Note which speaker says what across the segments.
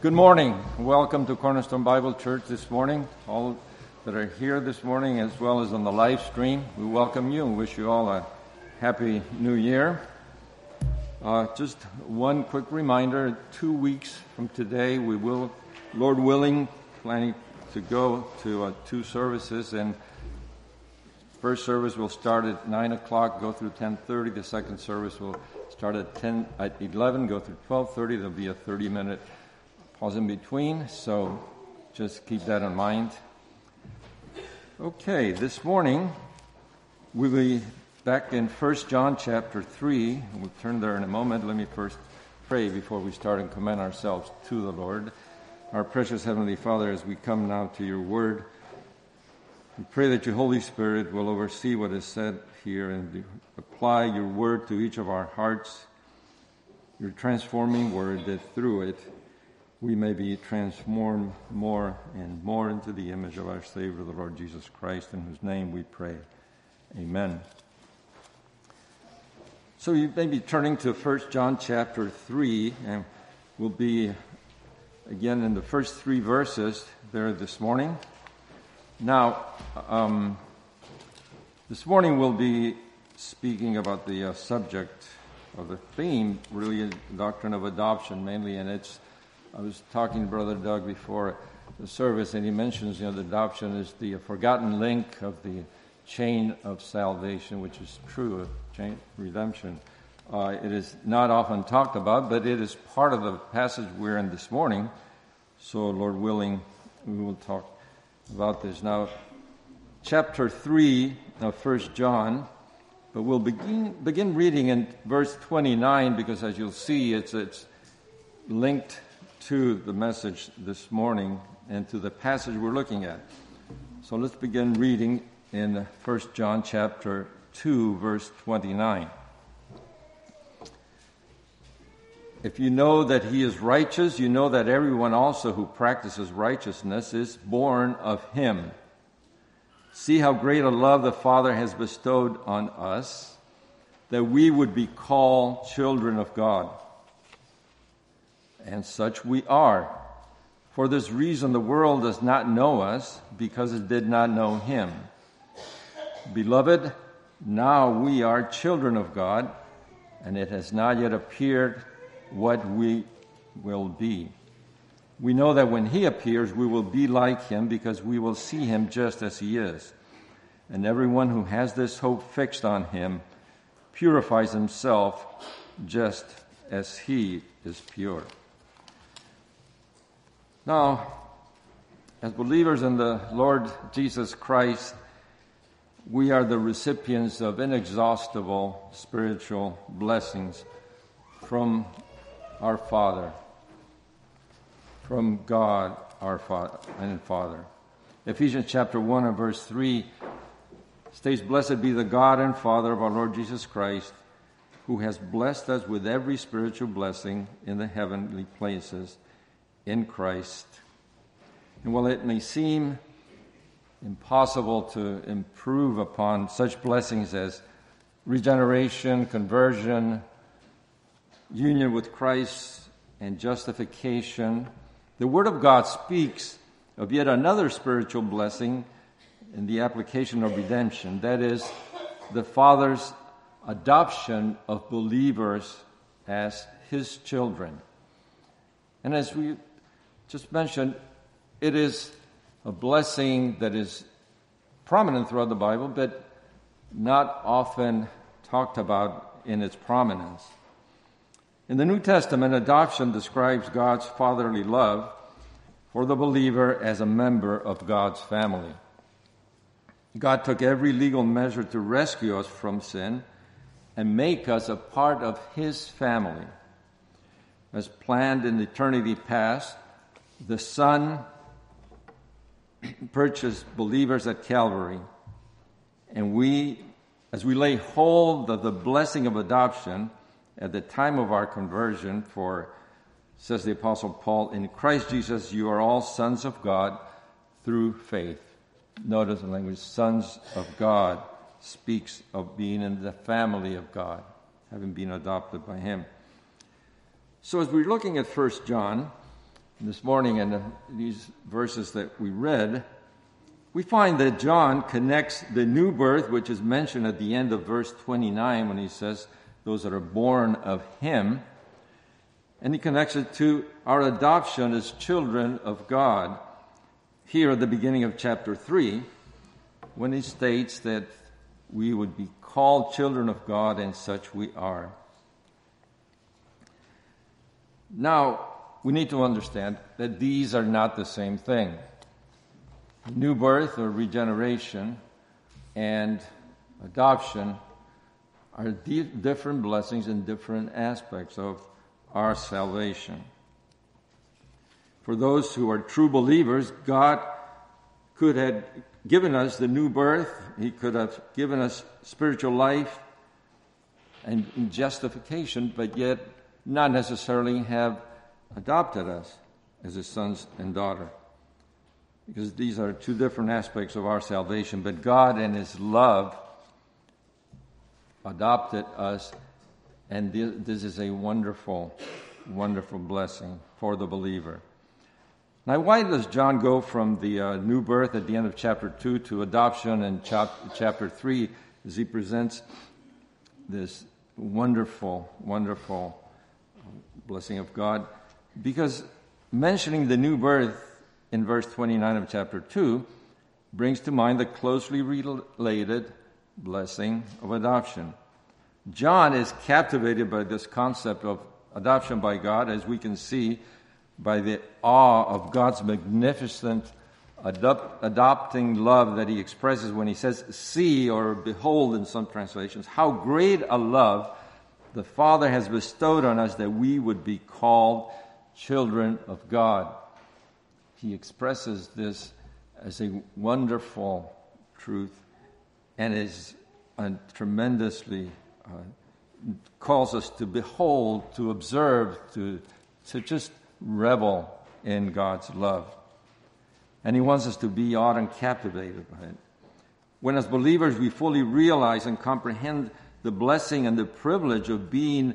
Speaker 1: Good morning. Welcome to Cornerstone Bible Church this morning. All that are here this morning, as well as on the live stream, we welcome you and wish you all a happy new year. Uh, just one quick reminder two weeks from today, we will, Lord willing, planning to go to uh, two services and First service will start at 9 o'clock, go through 10.30. The second service will start at 10, at 11, go through 12.30. There'll be a 30 minute pause in between, so just keep that in mind. Okay, this morning we'll be back in 1 John chapter 3. We'll turn there in a moment. Let me first pray before we start and commend ourselves to the Lord. Our precious Heavenly Father, as we come now to your word, we pray that your Holy Spirit will oversee what is said here and apply your word to each of our hearts, your transforming word, that through it we may be transformed more and more into the image of our Savior, the Lord Jesus Christ, in whose name we pray. Amen. So you may be turning to 1 John chapter 3, and we'll be again in the first three verses there this morning. Now, um, this morning we'll be speaking about the uh, subject of the theme, really, the doctrine of adoption mainly, and it's. I was talking to Brother Doug before the service, and he mentions, you know, the adoption is the forgotten link of the chain of salvation, which is true of chain redemption. Uh, it is not often talked about, but it is part of the passage we're in this morning. So, Lord willing, we will talk about this. Now, chapter 3 of First John, but we'll begin, begin reading in verse 29 because, as you'll see, it's, it's linked to the message this morning and to the passage we're looking at. So let's begin reading in First John chapter 2, verse 29. If you know that he is righteous, you know that everyone also who practices righteousness is born of him. See how great a love the Father has bestowed on us, that we would be called children of God. And such we are. For this reason, the world does not know us, because it did not know him. Beloved, now we are children of God, and it has not yet appeared what we will be. We know that when he appears, we will be like him because we will see him just as he is. And everyone who has this hope fixed on him purifies himself just as he is pure. Now, as believers in the Lord Jesus Christ, we are the recipients of inexhaustible spiritual blessings from our Father, from God our Father and Father. Ephesians chapter 1 and verse 3 states, Blessed be the God and Father of our Lord Jesus Christ, who has blessed us with every spiritual blessing in the heavenly places in Christ. And while it may seem impossible to improve upon such blessings as regeneration, conversion, union with Christ and justification, the Word of God speaks of yet another spiritual blessing in the application of redemption. That is, the Father's adoption of believers as His children. And as we just mentioned, it is a blessing that is prominent throughout the Bible, but not often talked about in its prominence. In the New Testament, adoption describes God's fatherly love for the believer as a member of God's family. God took every legal measure to rescue us from sin and make us a part of His family. As planned in eternity past, the Son purchased believers at Calvary, and we, as we lay hold of the blessing of adoption, at the time of our conversion, for, says the Apostle Paul, in Christ Jesus you are all sons of God through faith. Notice the language, sons of God, speaks of being in the family of God, having been adopted by Him. So as we're looking at 1 John, This morning, in these verses that we read, we find that John connects the new birth, which is mentioned at the end of verse 29 when he says, Those that are born of him, and he connects it to our adoption as children of God. Here at the beginning of chapter 3, when he states that we would be called children of God, and such we are. Now, we need to understand that these are not the same thing. New birth or regeneration and adoption are different blessings and different aspects of our salvation. For those who are true believers, God could have given us the new birth, He could have given us spiritual life and justification, but yet not necessarily have adopted us as His sons and daughter. Because these are two different aspects of our salvation, but God and His love adopted us, and this is a wonderful, wonderful blessing for the believer. Now, why does John go from the uh, new birth at the end of chapter 2 to adoption in chap- chapter 3 as he presents this wonderful, wonderful blessing of God? Because mentioning the new birth in verse 29 of chapter 2 brings to mind the closely related blessing of adoption. John is captivated by this concept of adoption by God, as we can see by the awe of God's magnificent adopt, adopting love that he expresses when he says, See or behold in some translations, how great a love the Father has bestowed on us that we would be called children of God. He expresses this as a wonderful truth and is tremendously uh, calls us to behold, to observe, to, to just revel in God's love. And He wants us to be awed and captivated by it. When, as believers, we fully realize and comprehend the blessing and the privilege of being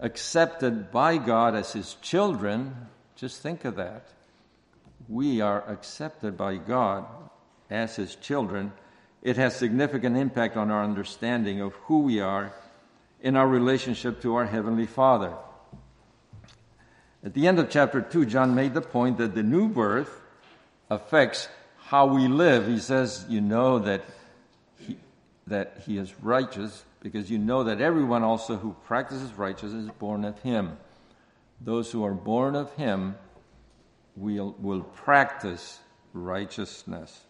Speaker 1: accepted by God as His children, just think of that. We are accepted by God as His children. It has significant impact on our understanding of who we are in our relationship to our Heavenly Father. At the end of chapter 2, John made the point that the new birth affects how we live. He says, You know that that he is righteous because you know that everyone also who practices righteousness is born of him. Those who are born of him will, will practice righteousness.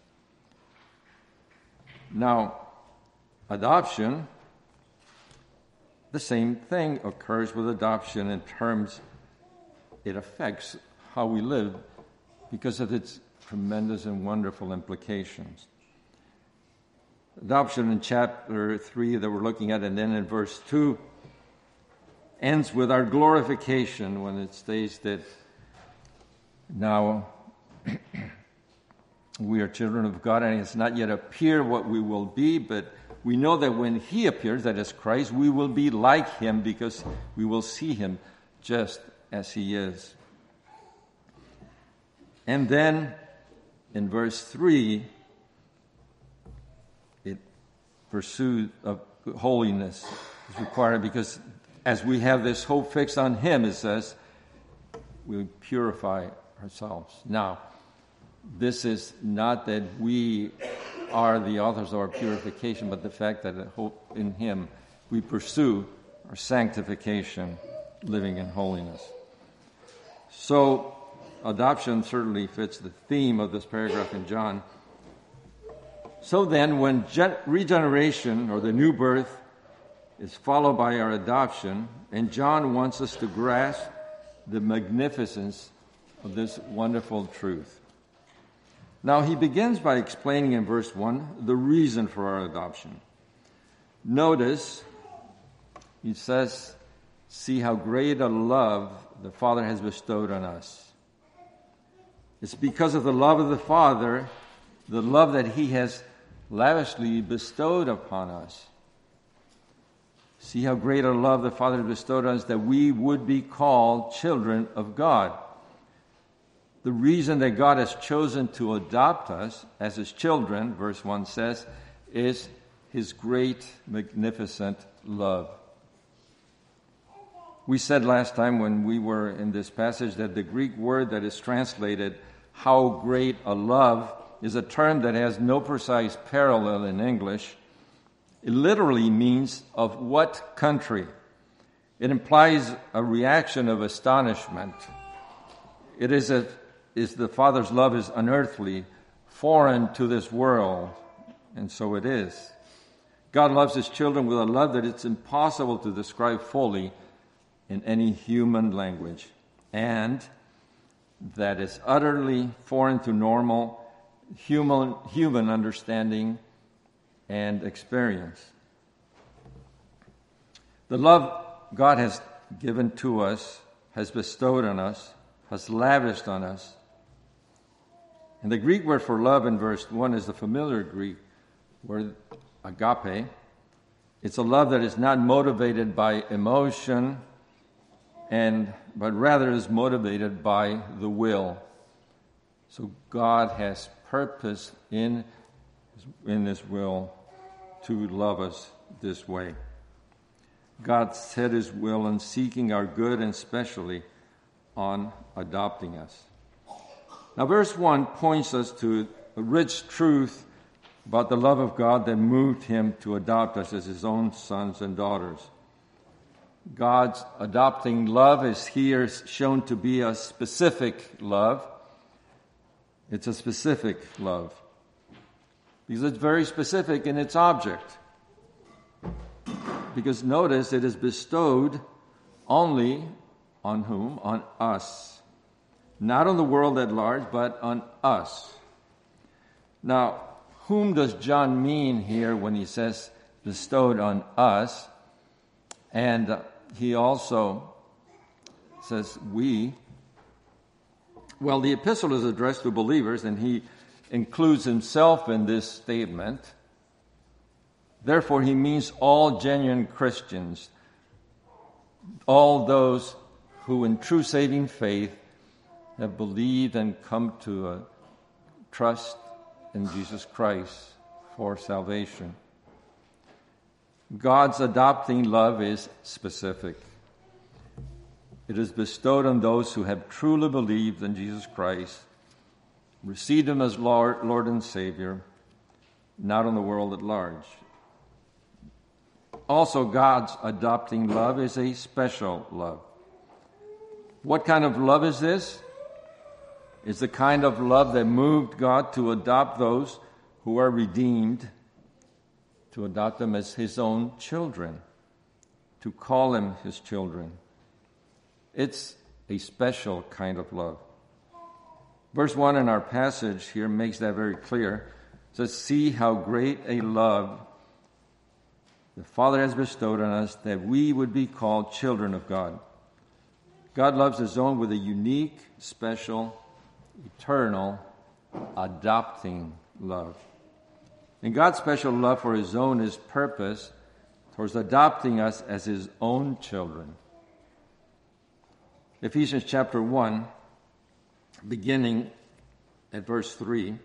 Speaker 1: Now, adoption, the same thing occurs with adoption in terms it affects how we live because of its tremendous and wonderful implications. Adoption in chapter 3 that we're looking at, and then in verse 2, ends with our glorification when it states that now we are children of God, and it's not yet appeared what we will be, but we know that when He appears, that is Christ, we will be like Him because we will see Him just as he is. And then in verse 3, it pursuit of holiness is required because as we have this hope fixed on him, it says, we purify ourselves. Now, this is not that we are the authors of our purification, but the fact that hope in him we pursue our sanctification, living in holiness. So, adoption certainly fits the theme of this paragraph in John. So then, when regeneration or the new birth is followed by our adoption, and John wants us to grasp the magnificence of this wonderful truth. Now, he begins by explaining in verse 1 the reason for our adoption. Notice, he says, See how great a love the Father has bestowed on us. It's because of the love of the Father, the love that He has lavishly bestowed upon us. See how great a love the Father bestowed on us that we would be called children of God. the reason that God has chosen to adopt us as His children, verse 1 says, is His great, magnificent love. We said last time when we were in this passage that the Greek word that is translated, how great a love, is a term that has no precise parallel in English. It literally means of what country. It implies a reaction of astonishment. It is, a, is the Father's love is unearthly, foreign to this world, and so it is. God loves His children with a love that it's impossible to describe fully in any human language, and that is utterly foreign to normal human, human understanding and experience. The love God has given to us, has bestowed on us, has lavished on us. And the Greek word for love in verse 1 is the familiar Greek word agape. It's a love that is not motivated by emotion and but rather is motivated by the will. So God has purpose in in this will to love us this way. God set his will on seeking our good and especially on adopting us. Now, verse 1 points us to a rich truth about the love of God that moved him to adopt us as his own sons and daughters. God's adopting love is here shown to be a specific love. It's a specific love. Because it's very specific in its object because notice it is bestowed only on whom? On us. Not on the world at large, but on us. Now, whom does John mean here when he says bestowed on us? And he also says we. Well, the epistle is addressed to believers, and he includes himself in this statement. Therefore, he means all genuine Christians, all those who, in true saving faith, have believed and come to a trust in Jesus Christ for salvation. God's adopting love is specific. It is bestowed on those who have truly believed in Jesus Christ, received Him as Lord, Lord and Savior, not on the world at large. Also, God's adopting love is a special love. What kind of love is this? It's the kind of love that moved God to adopt those who are redeemed, to adopt them as His own children, to call them His children. It's a special kind of love. Verse 1 in our passage here makes that very clear. It says, See how great a love the Father has bestowed on us that we would be called children of God. God loves his own with a unique, special, eternal, adopting love. And God's special love for his own is purpose towards adopting us as his own children. Ephesians chapter 1, beginning at verse 3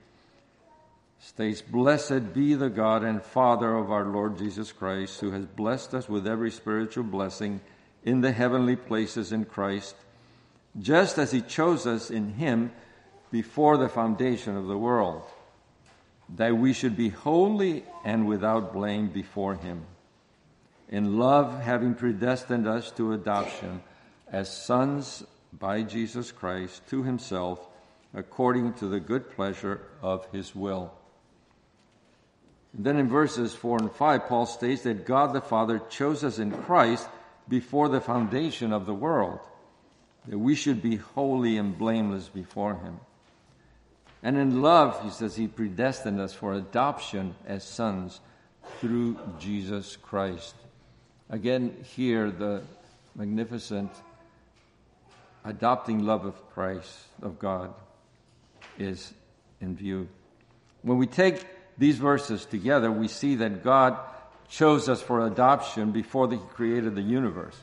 Speaker 1: states, Blessed be the God and Father of our Lord Jesus Christ, who has blessed us with every spiritual blessing in the heavenly places in Christ, just as he chose us in him before the foundation of the world, that we should be holy and without blame before him. In love, having predestined us to adoption as sons by Jesus Christ to himself, according to the good pleasure of his will then in verses 4 and 5, Paul states that God the Father chose us in Christ before the foundation of the world, that we should be holy and blameless before Him. And in love, he says, He predestined us for adoption as sons through Jesus Christ. Again, here, the magnificent adopting love of Christ, of God, is in view. When we take these verses together, we see that God chose us for adoption before He created the universe.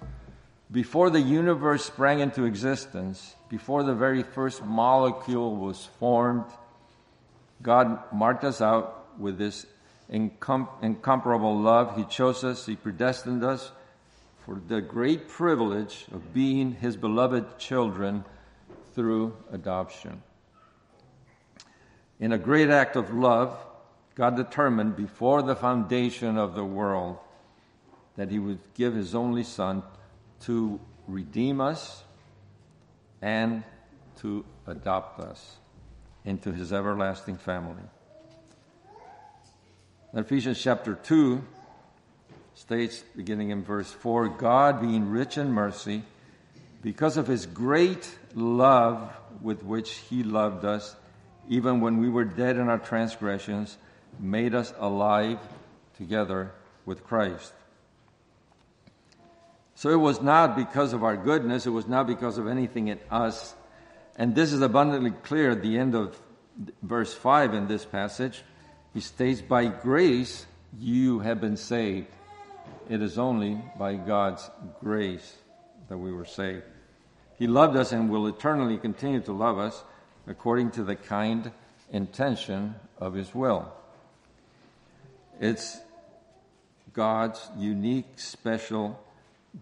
Speaker 1: Before the universe sprang into existence, before the very first molecule was formed, God marked us out with this incom- incomparable love. He chose us, He predestined us for the great privilege of being His beloved children through adoption. In a great act of love, God determined before the foundation of the world that He would give His only Son to redeem us and to adopt us into His everlasting family. In Ephesians chapter 2 states, beginning in verse 4 God, being rich in mercy, because of his great love with which he loved us, even when we were dead in our transgressions, made us alive together with Christ. So it was not because of our goodness, it was not because of anything in us. And this is abundantly clear at the end of verse 5 in this passage. He states, By grace you have been saved. It is only by God's grace that we were saved. He loved us and will eternally continue to love us according to the kind intention of His will. It's God's unique, special,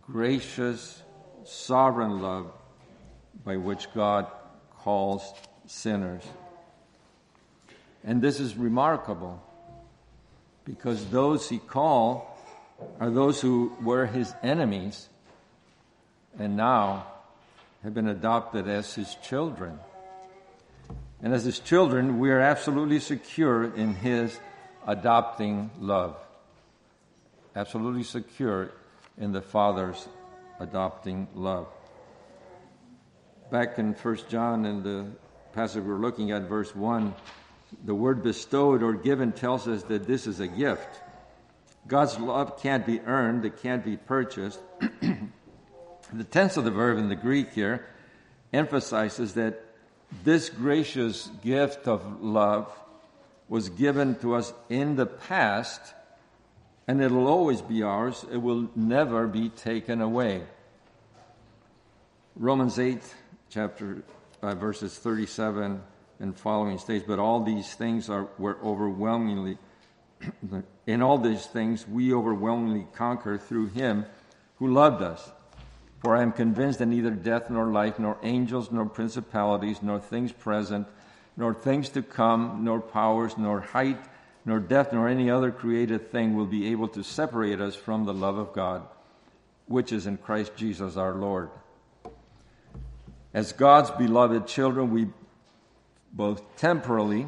Speaker 1: gracious, sovereign love by which God calls sinners. And this is remarkable because those he called are those who were his enemies and now have been adopted as his children. And as his children, we are absolutely secure in his adopting love. Absolutely secure in the Father's adopting love. Back in 1 John, in the passage we're looking at, verse 1, the word bestowed or given tells us that this is a gift. God's love can't be earned, it can't be purchased. the tense of the verb in the Greek here emphasizes that this gracious gift of love was given to us in the past and it'll always be ours. It will never be taken away. Romans 8, chapter uh, verses 37 and following states, but all these things are were overwhelmingly in all these things we overwhelmingly conquer through him who loved us. For I am convinced that neither death nor life, nor angels, nor principalities, nor things present, nor things to come, nor powers, nor height, nor depth, nor any other created thing will be able to separate us from the love of God, which is in Christ Jesus our Lord. As God's beloved children, we both temporally,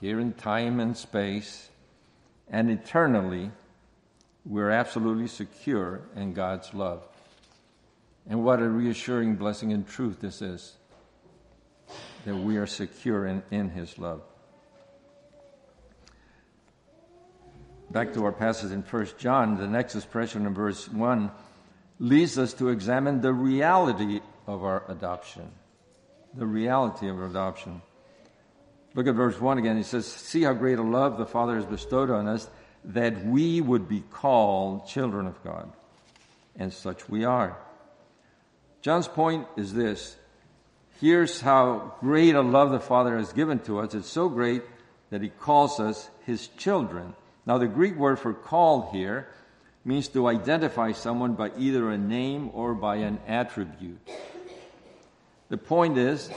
Speaker 1: here in time and space, and eternally, we're absolutely secure in God's love. And what a reassuring blessing and truth this is that we are secure in, in His love. Back to our passage in 1 John, the next expression in verse 1 leads us to examine the reality of our adoption. The reality of our adoption. Look at verse 1 again. He says, See how great a love the Father has bestowed on us that we would be called children of God. And such we are. John's point is this. Here's how great a love the Father has given to us. It's so great that he calls us his children. Now, the Greek word for called here means to identify someone by either a name or by an attribute. The point is,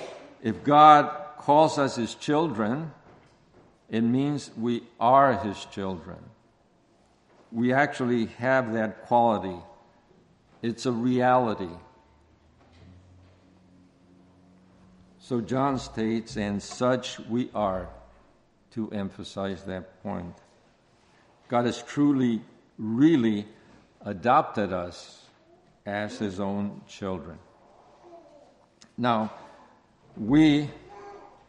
Speaker 1: if God calls us his children, it means we are his children. We actually have that quality. It's a reality. So John states, and such we are, to emphasize that point. God has truly, really adopted us as his own children. Now, we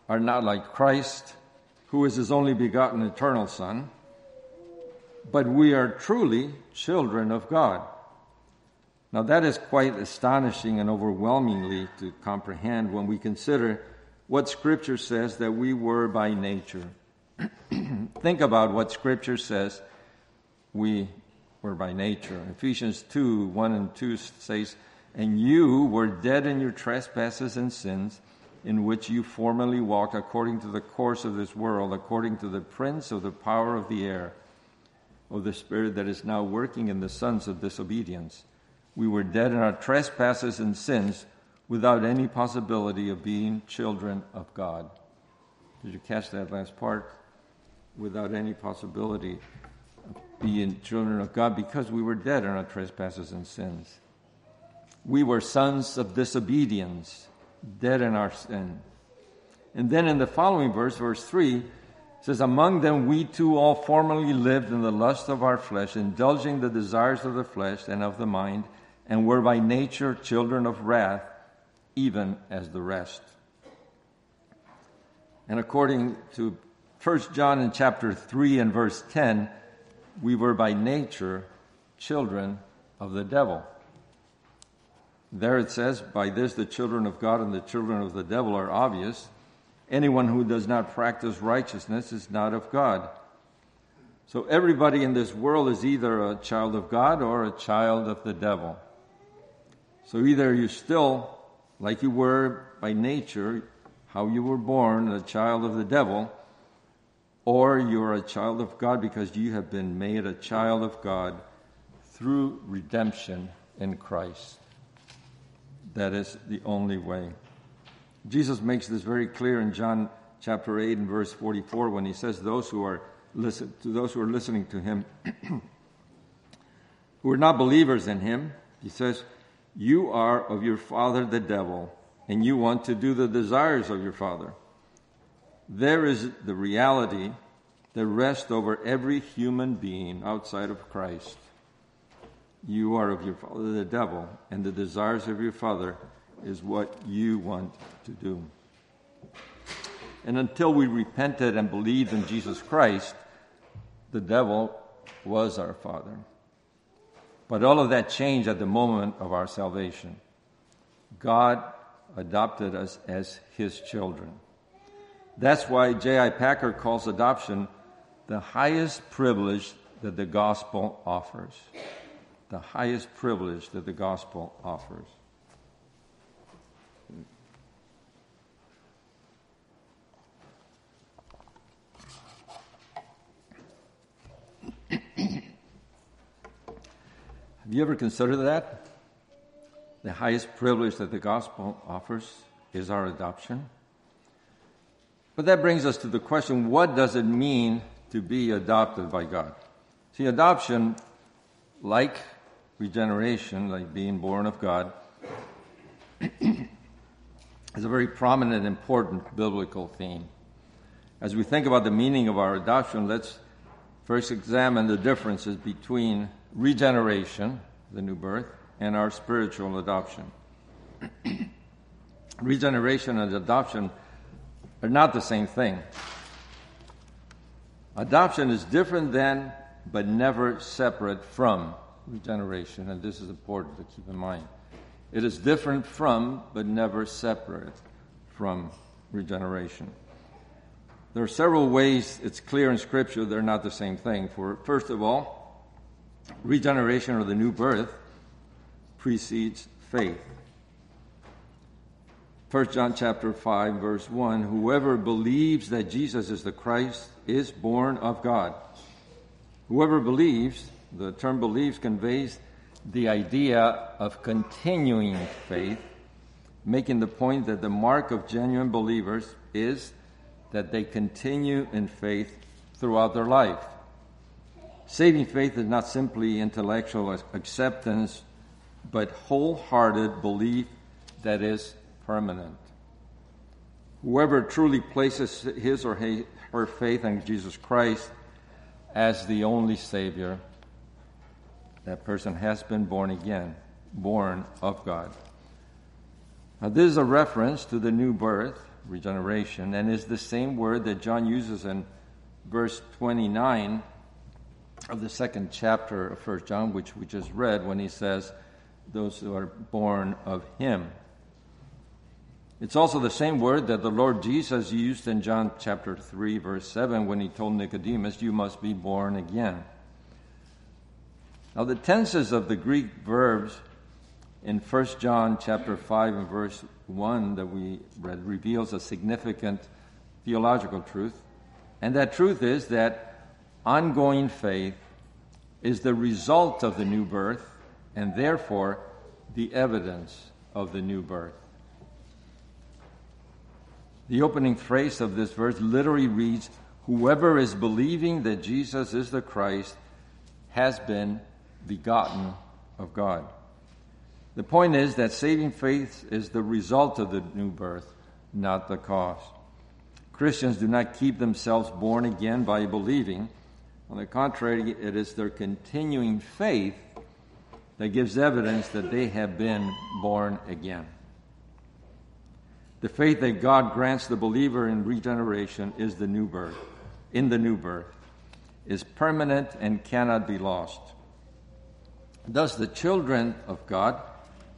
Speaker 1: are not like Christ, who is his only begotten eternal Son, but we are truly children of God. Now, that is quite astonishing and overwhelmingly to comprehend when we consider what Scripture says that we were by nature. Think about what Scripture says we were by nature. Ephesians 2 1 and 2 says, And you were dead in your trespasses and sins, in which you formerly walked according to the course of this world, according to the prince of the power of the air, of the spirit that is now working in the sons of disobedience. We were dead in our trespasses and sins, without any possibility of being children of God. Did you catch that last part? Without any possibility of being children of God because we were dead in our trespasses and sins. We were sons of disobedience, dead in our sin. And then in the following verse, verse 3, says, Among them we too all formerly lived in the lust of our flesh, indulging the desires of the flesh and of the mind, and were by nature children of wrath, even as the rest. And according to 1 John in chapter 3 and verse 10, we were by nature children of the devil. There it says, By this the children of God and the children of the devil are obvious. Anyone who does not practice righteousness is not of God. So everybody in this world is either a child of God or a child of the devil. So either you're still like you were by nature, how you were born, a child of the devil, or you're a child of God because you have been made a child of God through redemption in Christ. That is the only way. Jesus makes this very clear in John chapter 8 and verse 44 when he says those who are listen to those who are listening to him who are not believers in him he says you are of your father the devil and you want to do the desires of your father there is the reality that rests over every human being outside of Christ you are of your father the devil, and the desires of your father is what you want to do. And until we repented and believed in Jesus Christ, the devil was our father. But all of that changed at the moment of our salvation. God adopted us as his children. That's why J.I. Packer calls adoption the highest privilege that the gospel offers the highest privilege that the gospel offers. Have you ever considered that? The highest privilege that the gospel offers is our adoption. But that brings us to the question what does it mean to be adopted by God? See, adoption, like regeneration, like being born of God, is a very prominent, important biblical theme. As we think about the meaning of our adoption, let's first examine the differences between regeneration, the new birth, and our spiritual adoption. regeneration and adoption are not the same thing. Adoption is different than, but never separate from regeneration, and this is important to keep in mind. It is different from, but never separate from regeneration. There are several ways it's clear in Scripture they're not the same thing. For first of all, regeneration or the new birth precedes faith. 1 John chapter 5 verse 1 whoever believes that Jesus is the Christ is born of God. Whoever believes the term believes conveys the idea of continuing faith, making the point that the mark of genuine believers is that they continue in faith throughout their life. Saving faith is not simply intellectual acceptance, but wholehearted belief that is permanent. Whoever truly places his or her faith in Jesus Christ as the only Savior that person has been born again, born of God. Now, this is a reference to the new birth, regeneration, and is the same word that John uses in verse 29 of the second chapter of 1 John, which we just read, when he says, Those who are born of him. It's also the same word that the Lord Jesus used in John chapter 3, verse 7, when he told Nicodemus, You must be born again. Now, the tenses of the Greek verbs in 1 John chapter 5 and verse 1 that we read reveals a significant theological truth. And that truth is that ongoing faith is the result of the new birth and therefore the evidence of the new birth. The opening phrase of this verse literally reads Whoever is believing that Jesus is the Christ has been begotten of God. The point is that saving faith is the result of the new birth, not the cause. Christians do not keep themselves born again by believing. On the contrary, it is their continuing faith that gives evidence that they have been born again. The faith that God grants the believer in regeneration is the new birth, in the new birth, is permanent and cannot be lost. Thus, the children of God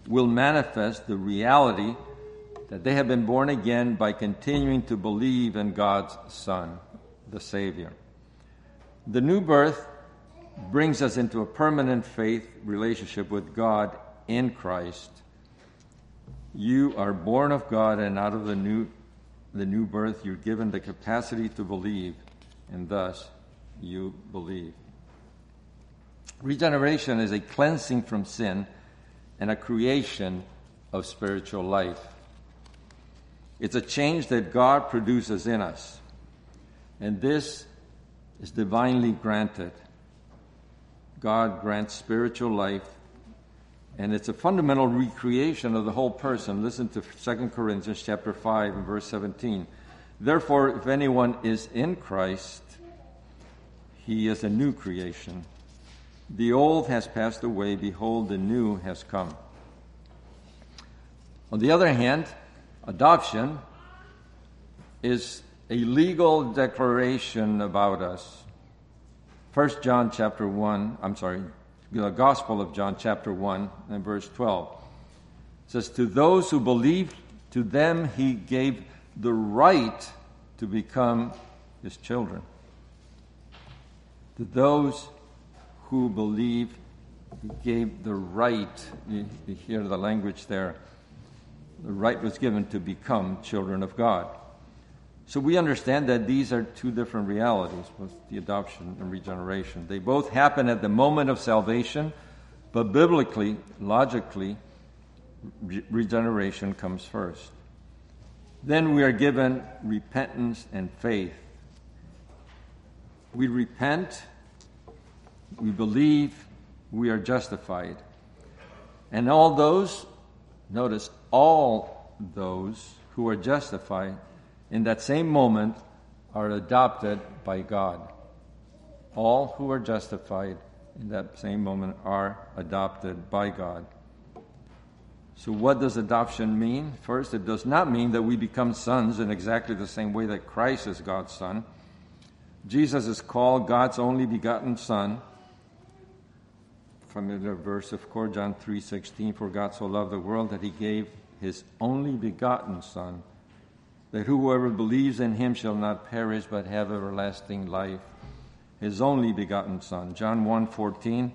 Speaker 1: will manifest the reality that they have been born again by continuing to believe in God's Son, the Savior. The new birth brings us into a permanent faith relationship with God in Christ. You are born of God, and out of the new, the new birth, you're given the capacity to believe, and thus you believe. Regeneration is a cleansing from sin and a creation of spiritual life. It's a change that God produces in us. And this is divinely granted. God grants spiritual life, and it's a fundamental recreation of the whole person. Listen to 2 Corinthians chapter 5 and verse 17. Therefore, if anyone is in Christ, he is a new creation. The old has passed away, behold, the new has come. On the other hand, adoption is a legal declaration about us. 1 John chapter 1, I'm sorry, the Gospel of John chapter 1 and verse 12 says, To those who believe, to them he gave the right to become his children. To those who believe, gave the right, you, you hear the language there, the right was given to become children of God. So we understand that these are two different realities, both the adoption and regeneration. They both happen at the moment of salvation, but biblically, logically, re- regeneration comes first. Then we are given repentance and faith. We repent, we believe, we are justified. And all those, notice, all those who are justified in that same moment are adopted by God. All who are justified in that same moment are adopted by God. So, what does adoption mean? First, it does not mean that we become sons in exactly the same way that Christ is God's Son. Jesus is called God's only begotten Son. Familiar verse, of course, John 3:16, for God so loved the world that he gave his only begotten Son that whoever believes in him shall not perish but have everlasting life. His only begotten Son. John 1:14,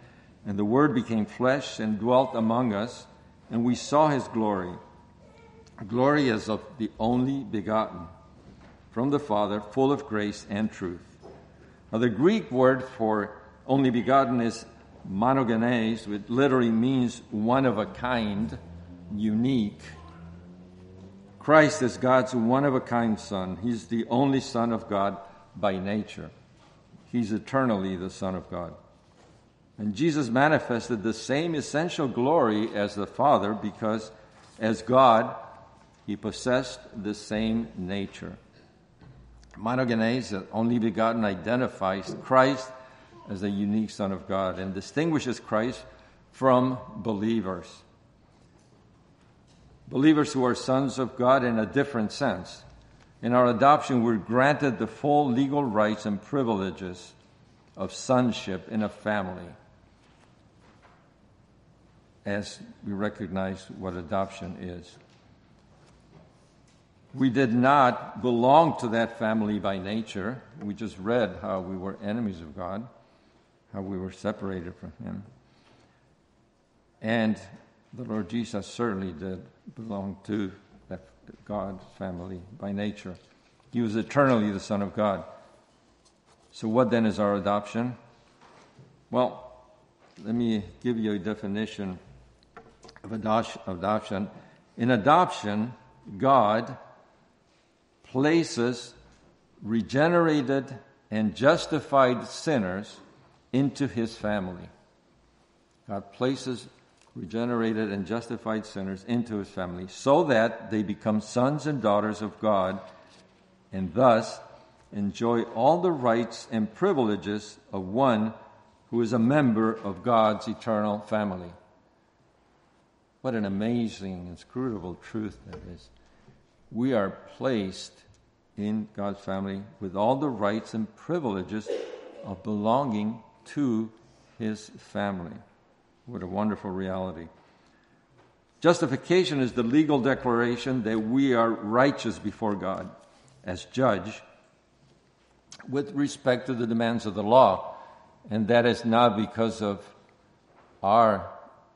Speaker 1: and the Word became flesh and dwelt among us, and we saw his glory. Glory as of the only begotten from the Father, full of grace and truth. Now, the Greek word for only begotten is monogenes, which literally means one of a kind, unique. Christ is God's one of a kind Son. He's the only Son of God by nature. He's eternally the Son of God. And Jesus manifested the same essential glory as the Father because, as God, he possessed the same nature. Monogenes, the only begotten, identifies Christ as a unique Son of God and distinguishes Christ from believers believers who are sons of God in a different sense. In our adoption, we're granted the full legal rights and privileges of sonship in a family as we recognize what adoption is. We did not belong to that family by nature. We just read how we were enemies of God, how we were separated from Him. And the Lord Jesus certainly did belong to that God family by nature. He was eternally the Son of God. So, what then is our adoption? Well, let me give you a definition of adoption. In adoption, God places regenerated and justified sinners into his family. God places regenerated and justified sinners into his family so that they become sons and daughters of God and thus enjoy all the rights and privileges of one who is a member of God's eternal family. What an amazing, inscrutable truth that is. We are placed in God's family with all the rights and privileges of belonging to His family. What a wonderful reality. Justification is the legal declaration that we are righteous before God as judge with respect to the demands of the law. And that is not because of our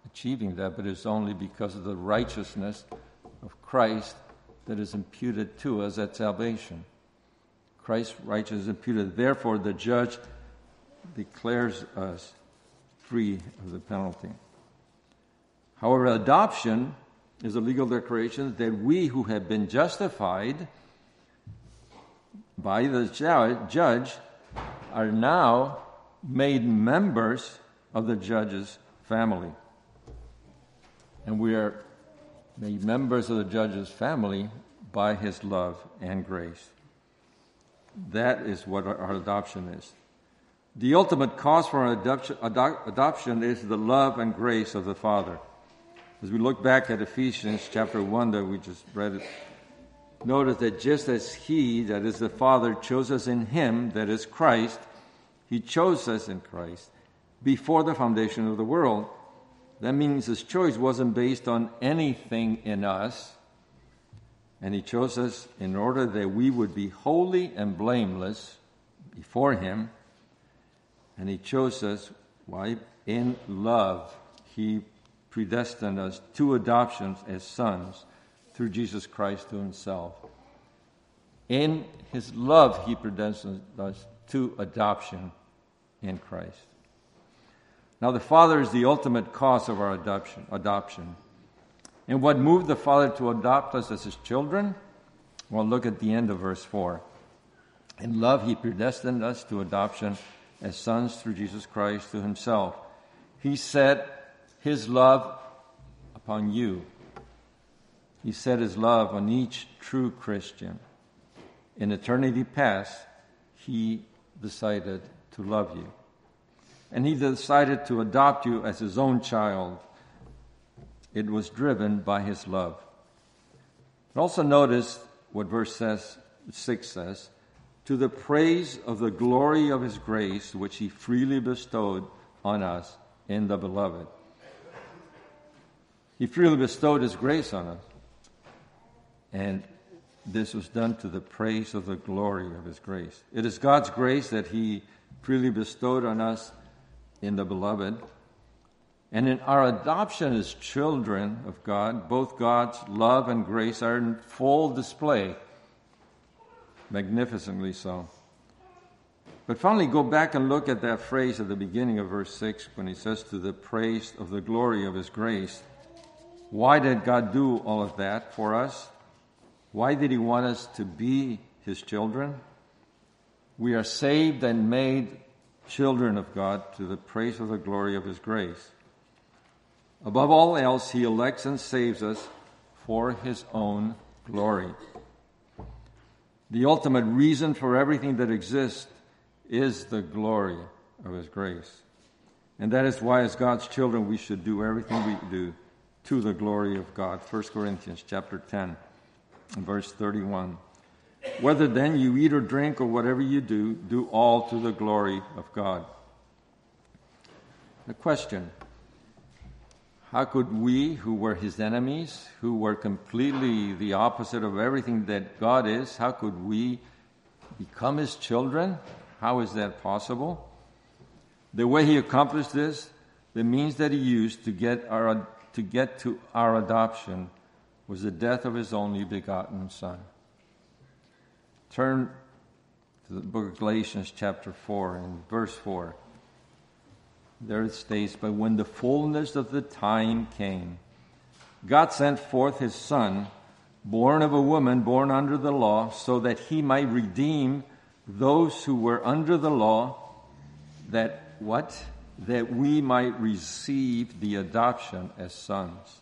Speaker 1: achieving that, but it's only because of the righteousness of Christ that is imputed to us at salvation. Christ's righteousness is imputed. Therefore, the judge declares us free of the penalty. However, adoption is a legal declaration that we who have been justified by the judge are now made members of the judge's family. And we are made members of the judge's family by his love and grace. That is what our adoption is. The ultimate cause for adoption, adoption is the love and grace of the Father. As we look back at Ephesians chapter 1 that we just read, notice that just as He, that is the Father, chose us in Him, that is Christ, He chose us in Christ before the foundation of the world. That means His choice wasn't based on anything in us, and He chose us in order that we would be holy and blameless before Him and He chose us, why? In love, He predestined us to adoptions as sons through Jesus Christ to Himself. In His love, He predestined us to adoption in Christ. Now, the Father is the ultimate cause of our adoption. adoption. And what moved the Father to adopt us as His children? Well, look at the end of verse 4. In love, He predestined us to adoption as sons through Jesus Christ to himself. He set his love upon you. He set his love on each true Christian. In eternity past, he decided to love you. And he decided to adopt you as his own child. It was driven by his love. But also notice what verse says, 6 says to the praise of the glory of his grace, which he freely bestowed on us in the beloved. He freely bestowed his grace on us. And this was done to the praise of the glory of his grace. It is God's grace that he freely bestowed on us in the beloved. And in our adoption as children of God, both God's love and grace are in full display magnificently so. But finally, go back and look at that phrase at the beginning of verse 6 when he says, To the praise of the glory of his grace. Why did God do all of that for us? Why did he want us to be his children? We are saved and made children of God to the praise of the glory of his grace. Above all else, he elects and saves us for his own glory. The ultimate reason for everything that exists is the glory of His grace. And that is why, as God's children, we should do everything we do to the glory of God. 1 Corinthians chapter 10, verse 31. Whether then you eat or drink or whatever you do, do all to the glory of God. The question how could we, who were his enemies, who were completely the opposite of everything that God is, how could we become his children? How is that possible? The way he accomplished this, the means that he used to get our to get to our adoption was the death of his only begotten Son. Turn to the book of Galatians, chapter 4, and verse 4. There it states, But when the fullness of the time came, God sent forth his Son, born of a woman, born under the law, so that he might redeem those who were under the law, that what? That we might receive the adoption as sons.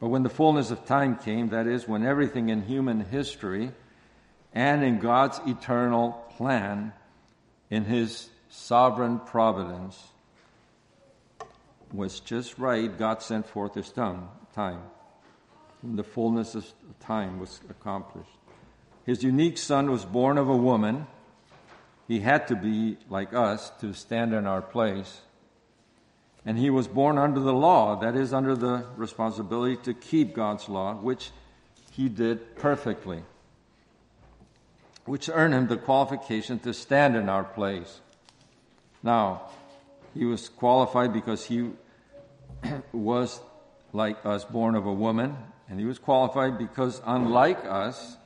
Speaker 1: But when the fullness of time came, that is, when everything in human history and in God's eternal plan, in his sovereign providence, was just right, God sent forth his time. When the fullness of time was accomplished. His unique son was born of a woman. He had to be like us to stand in our place. And he was born under the law, that is, under the responsibility to keep God's law, which he did perfectly, which earned him the qualification to stand in our place. Now, he was qualified because he was like us, born of a woman, and he was qualified because, unlike us,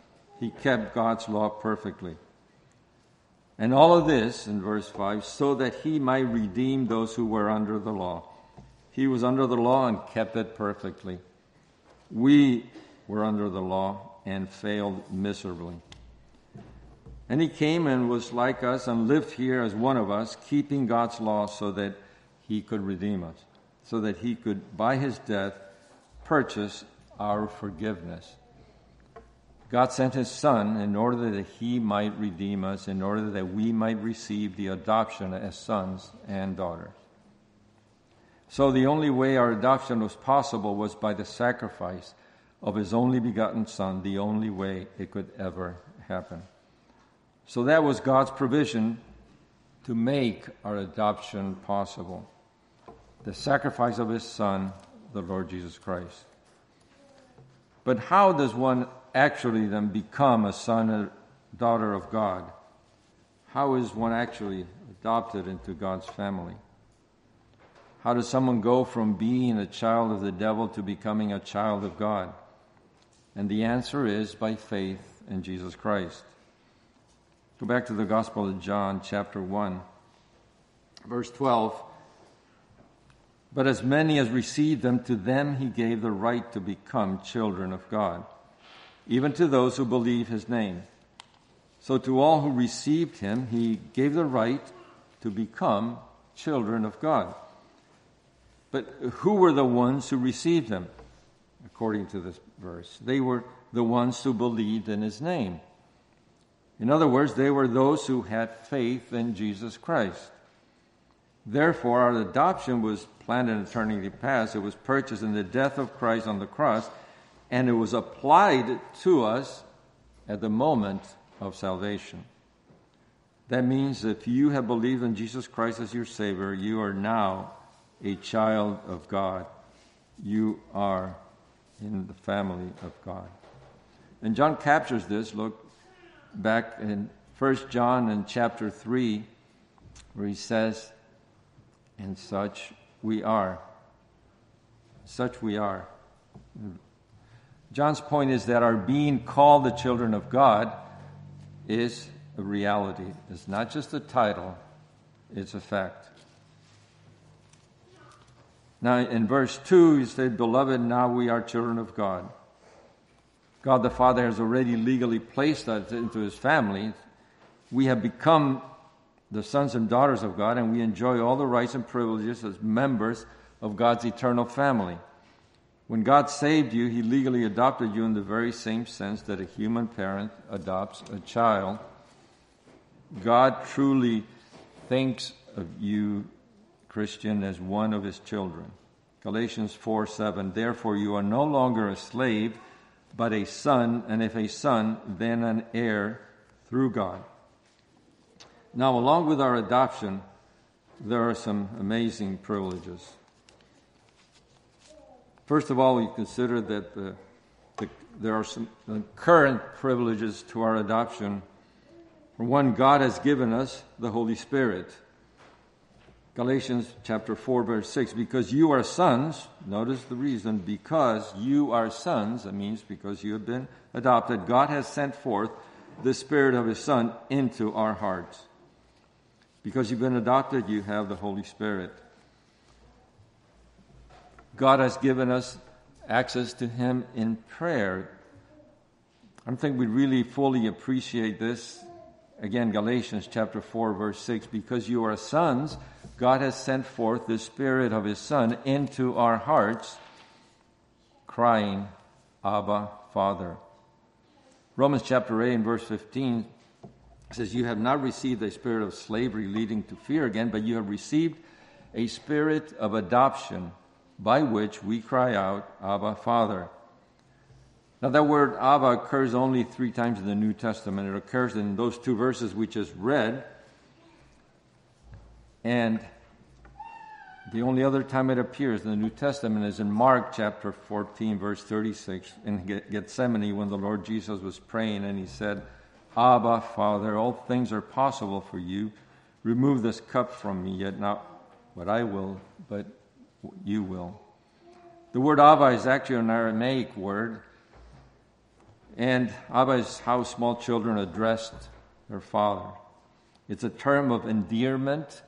Speaker 1: he kept God's law perfectly. And all of this, in verse 5, so that he might redeem those who were under the law. He was under the law and kept it perfectly. We were under the law and failed miserably. And he came and was like us and lived here as one of us, keeping God's law so that he could redeem us so that he could, by his death, purchase our forgiveness. God sent his Son in order that he might redeem us, in order that we might receive the adoption as sons and daughters. So the only way our adoption was possible was by the sacrifice of his only begotten Son, the only way it could ever happen. So that was God's provision to make our adoption possible the sacrifice of his Son, the Lord Jesus Christ. But how does one actually then become a son or daughter of God? How is one actually adopted into God's family? How does someone go from being a child of the devil to becoming a child of God? And the answer is by faith in Jesus Christ. Go back to the Gospel of John, chapter 1, verse 12. But as many as received them, to them he gave the right to become children of God, even to those who believe his name. So to all who received him, he gave the right to become children of God. But who were the ones who received him? According to this verse, they were the ones who believed in his name. In other words, they were those who had faith in Jesus Christ. Therefore, our adoption was planned in eternity past. It was purchased in the death of Christ on the cross, and it was applied to us at the moment of salvation. That means if you have believed in Jesus Christ as your Savior, you are now a child of God. You are in the family of God. And John captures this. Look back in 1 John in chapter 3, where he says, And such we are. Such we are. John's point is that our being called the children of God is a reality. It's not just a title, it's a fact. Now, in verse 2, he said, Beloved, now we are children of God. God the Father has already legally placed us into his family. We have become the sons and daughters of God, and we enjoy all the rights and privileges as members of God's eternal family. When God saved you, He legally adopted you in the very same sense that a human parent adopts a child. God truly thinks of you, Christian, as one of His children. Galatians 4 7. Therefore, you are no longer a slave, but a son, and if a son, then an heir through God. Now, along with our adoption, there are some amazing privileges. First of all, we consider that the, the, there are some current privileges to our adoption. For one, God has given us the Holy Spirit. Galatians chapter 4, verse 6, because you are sons, notice the reason, because you are sons, that means because you have been adopted, God has sent forth the Spirit of His Son into our hearts. Because you've been adopted, you have the Holy Spirit. God has given us access to Him in prayer. I don't think we really fully appreciate this. Again, Galatians chapter 4, verse 6 because you are sons, God has sent forth the Spirit of His Son into our hearts, crying, Abba, Father. Romans chapter 8 and verse 15 says, You have not received a spirit of slavery leading to fear again, but you have received a spirit of adoption by which we cry out, Abba, Father. Now, that word Abba occurs only three times in the New Testament. It occurs in those two verses we just read. And the only other time it appears in the New Testament is in Mark chapter 14, verse 36, in Gethsemane, when the Lord Jesus was praying and he said, Abba, Father, all things are possible for you. Remove this cup from me, yet not what I will, but you will. The word Abba is actually an Aramaic word, and Abba is how small children addressed their father. It's a term of endearment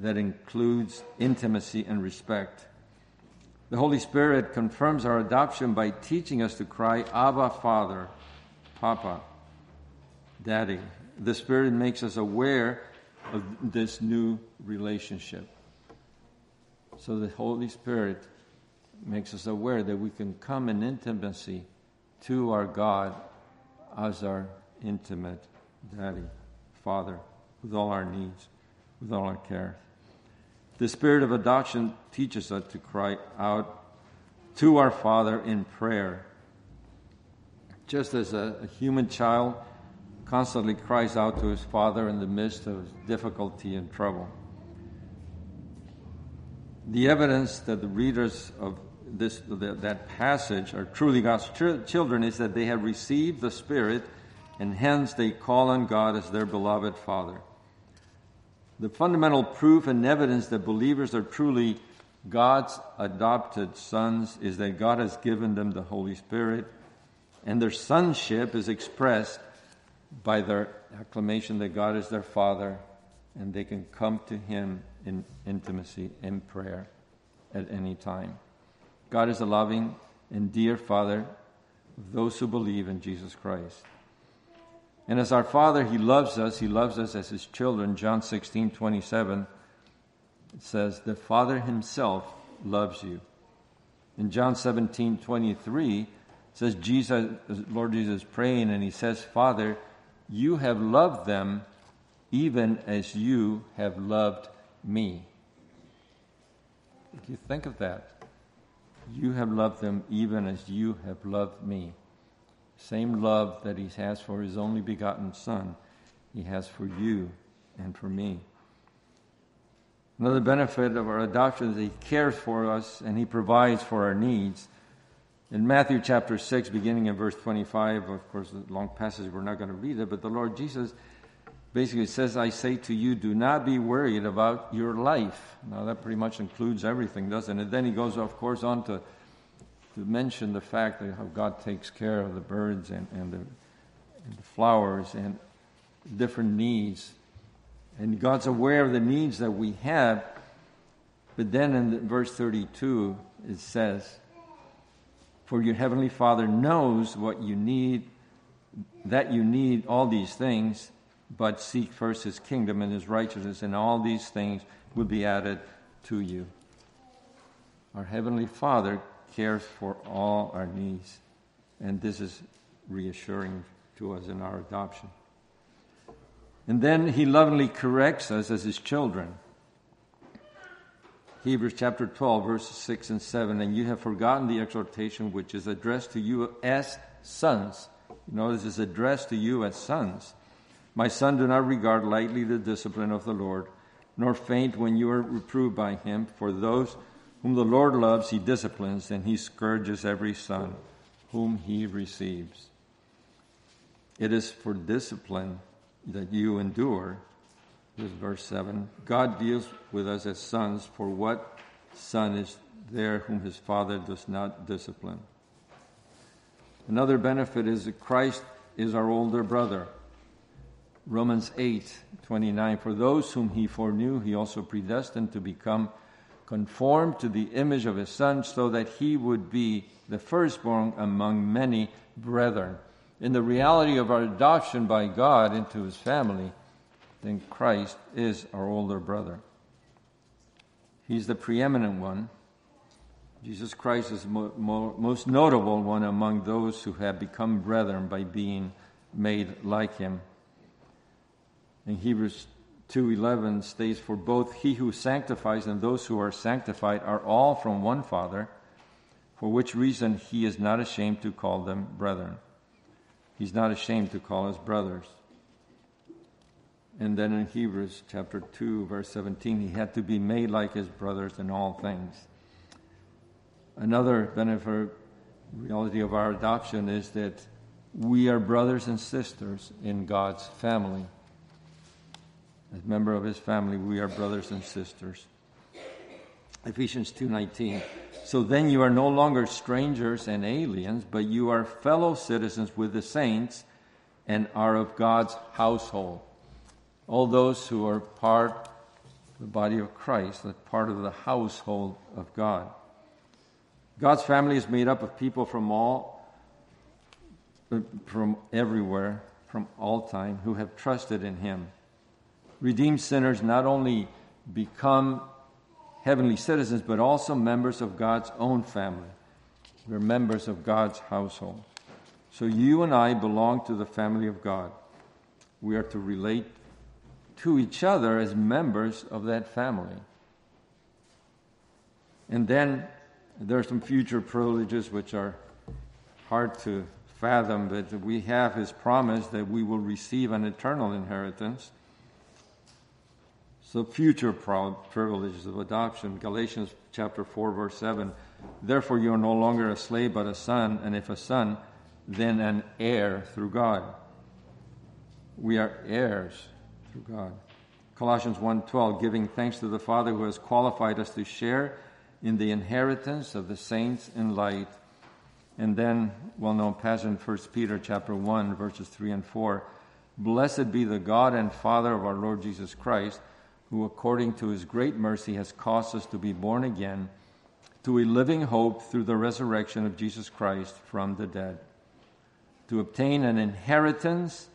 Speaker 1: that includes intimacy and respect. The Holy Spirit confirms our adoption by teaching us to cry, Abba, Father, Papa, Daddy. The Spirit makes us aware of this new relationship. So the Holy Spirit makes us aware that we can come in intimacy to our God as our intimate daddy, father, with all our needs, with all our care. The spirit of adoption teaches us to cry out to our Father in prayer. Just as a, a human child constantly cries out to his father in the midst of difficulty and trouble. The evidence that the readers of this, that passage are truly God's children is that they have received the Spirit and hence they call on God as their beloved Father. The fundamental proof and evidence that believers are truly God's adopted sons is that God has given them the Holy Spirit, and their sonship is expressed by their acclamation that God is their Father, and they can come to Him in intimacy, in prayer, at any time. God is a loving and dear Father of those who believe in Jesus Christ. And as our Father, He loves us. He loves us as His children. John 16, 27, it says, The Father Himself loves you. In John 17, 23, it says, Jesus, Lord Jesus praying, and He says, Father, you have loved them even as you have loved me. If you think of that, you have loved them even as you have loved me. Same love that he has for his only begotten Son, he has for you and for me. Another benefit of our adoption is he cares for us and he provides for our needs. In Matthew chapter 6, beginning in verse 25, of course, long passage, we're not going to read it, but the Lord Jesus basically says, I say to you, do not be worried about your life. Now, that pretty much includes everything, doesn't it? Then he goes, of course, on to to mention the fact that how God takes care of the birds and, and, the, and the flowers and different needs. And God's aware of the needs that we have. But then in verse 32, it says, For your heavenly Father knows what you need, that you need all these things, but seek first his kingdom and his righteousness, and all these things will be added to you. Our heavenly Father cares for all our needs. And this is reassuring to us in our adoption. And then he lovingly corrects us as his children. Hebrews chapter 12, verses 6 and 7. And you have forgotten the exhortation which is addressed to you as sons. You notice it's addressed to you as sons. My son, do not regard lightly the discipline of the Lord, nor faint when you are reproved by him, for those whom the Lord loves, he disciplines, and he scourges every son whom he receives. It is for discipline that you endure. this is verse 7. God deals with us as sons, for what son is there whom his father does not discipline? Another benefit is that Christ is our older brother. Romans 8, 29. For those whom he foreknew, he also predestined to become conformed to the image of his son, so that he would be the firstborn among many brethren. In the reality of our adoption by God into his family, then Christ is our older brother. He's the preeminent one. Jesus Christ is the mo- mo- most notable one among those who have become brethren by being made like him. In Hebrews 2:11 states for both he who sanctifies and those who are sanctified are all from one father for which reason he is not ashamed to call them brethren. He's not ashamed to call us brothers. And then in Hebrews chapter 2, verse 17, he had to be made like his brothers in all things. Another benefit, reality of our adoption is that we are brothers and sisters in God's family. As member of his family, we are brothers and sisters. Ephesians 2:19. So then you are no longer strangers and aliens, but you are fellow citizens with the saints and are of God's household all those who are part of the body of Christ, that part of the household of God. God's family is made up of people from all, from everywhere, from all time, who have trusted in Him. Redeemed sinners not only become heavenly citizens, but also members of God's own family. We're members of God's household. So you and I belong to the family of God. We are to relate to each other as members of that family. And then there are some future privileges which are hard to fathom, but we have his promise that we will receive an eternal inheritance. So, future privileges of adoption. Galatians chapter 4, verse 7. Therefore, you are no longer a slave, but a son, and if a son, then an heir through God. We are heirs through God. Colossians 1:12 giving thanks to the Father who has qualified us to share in the inheritance of the saints in light. And then well-known passage in 1 Peter chapter 1 verses 3 and 4. Blessed be the God and Father of our Lord Jesus Christ, who according to his great mercy has caused us to be born again to a living hope through the resurrection of Jesus Christ from the dead, to obtain an inheritance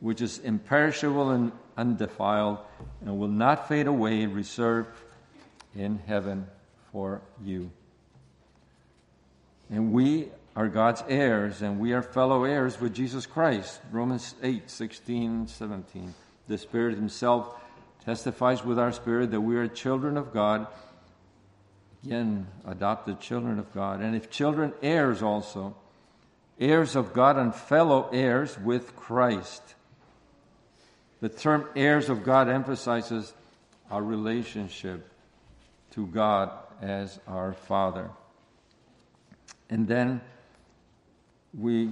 Speaker 1: which is imperishable and undefiled and will not fade away, reserved in heaven for you. And we are God's heirs, and we are fellow heirs with Jesus Christ. Romans 8, 16, 17. The Spirit Himself testifies with our spirit that we are children of God. Again, adopted children of God. And if children, heirs also, heirs of God and fellow heirs with Christ the term heirs of God emphasizes our relationship to God as our Father. And then we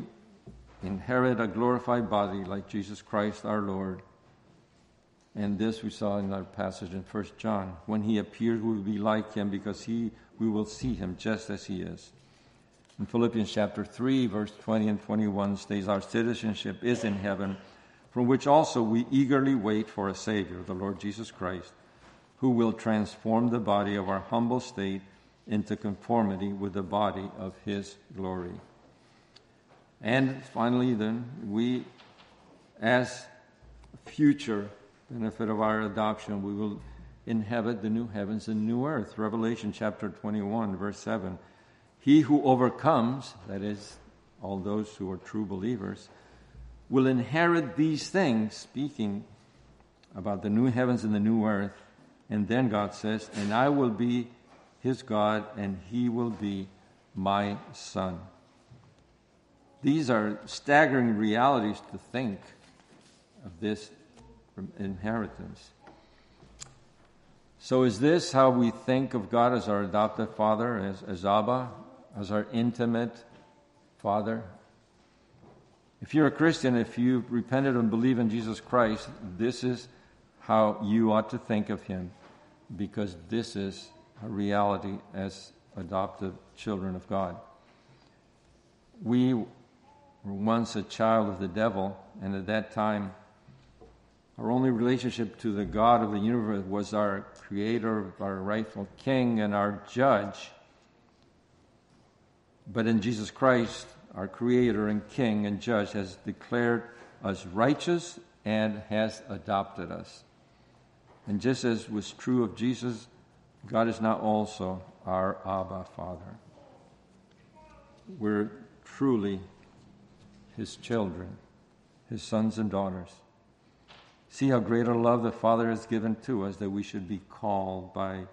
Speaker 1: inherit a glorified body like Jesus Christ our Lord. And this we saw in our passage in 1 John. When he appears, we will be like him because he, we will see him just as he is. In Philippians chapter 3, verse 20 and 21 states, Our citizenship is in heaven from which also we eagerly wait for a Savior, the Lord Jesus Christ, who will transform the body of our humble state into conformity with the body of His glory. And finally, then, we, as future benefit of our adoption, we will inhabit the new heavens and new earth. Revelation chapter 21, verse 7. He who overcomes, that is, all those who are true believers, will inherit these things, speaking about the new heavens and the new earth. And then God says, And I will be his God, and he will be my son. These are staggering realities to think of this inheritance. So, is this how we think of God as our adopted father, as, as Abba, as our intimate father? If you're a Christian, if you've repented and believe in Jesus Christ, this is how you ought to think of him because this is a reality as adopted children of God. We were once a child of the devil, and at that time, our only relationship to the God of the universe was our creator, our rightful king, and our judge. But in Jesus Christ, our creator and king and judge has declared us righteous and has adopted us. And just as was true of Jesus, God is now also our Abba Father. We're truly His children, His sons and daughters. See how great a love the Father has given to us that we should be called by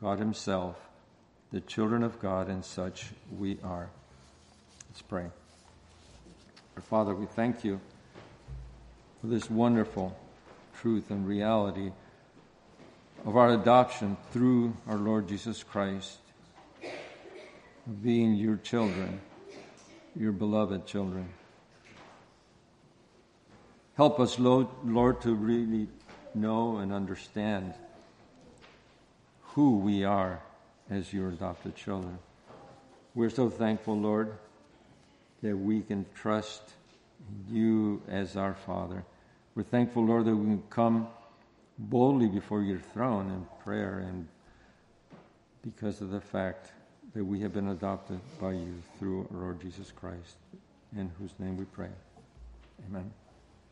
Speaker 1: God Himself the children of God, and such we are. Let's pray. Our Father, we thank you for this wonderful truth and reality of our adoption through our Lord Jesus Christ, being your children, your beloved children. Help us, Lord, to really know and understand who we are as your adopted children. We're so thankful, Lord, that we can trust you as our Father. We're thankful, Lord, that we can come boldly before your throne in prayer and because of the fact that we have been adopted by you through our Lord Jesus Christ, in whose name we pray. Amen.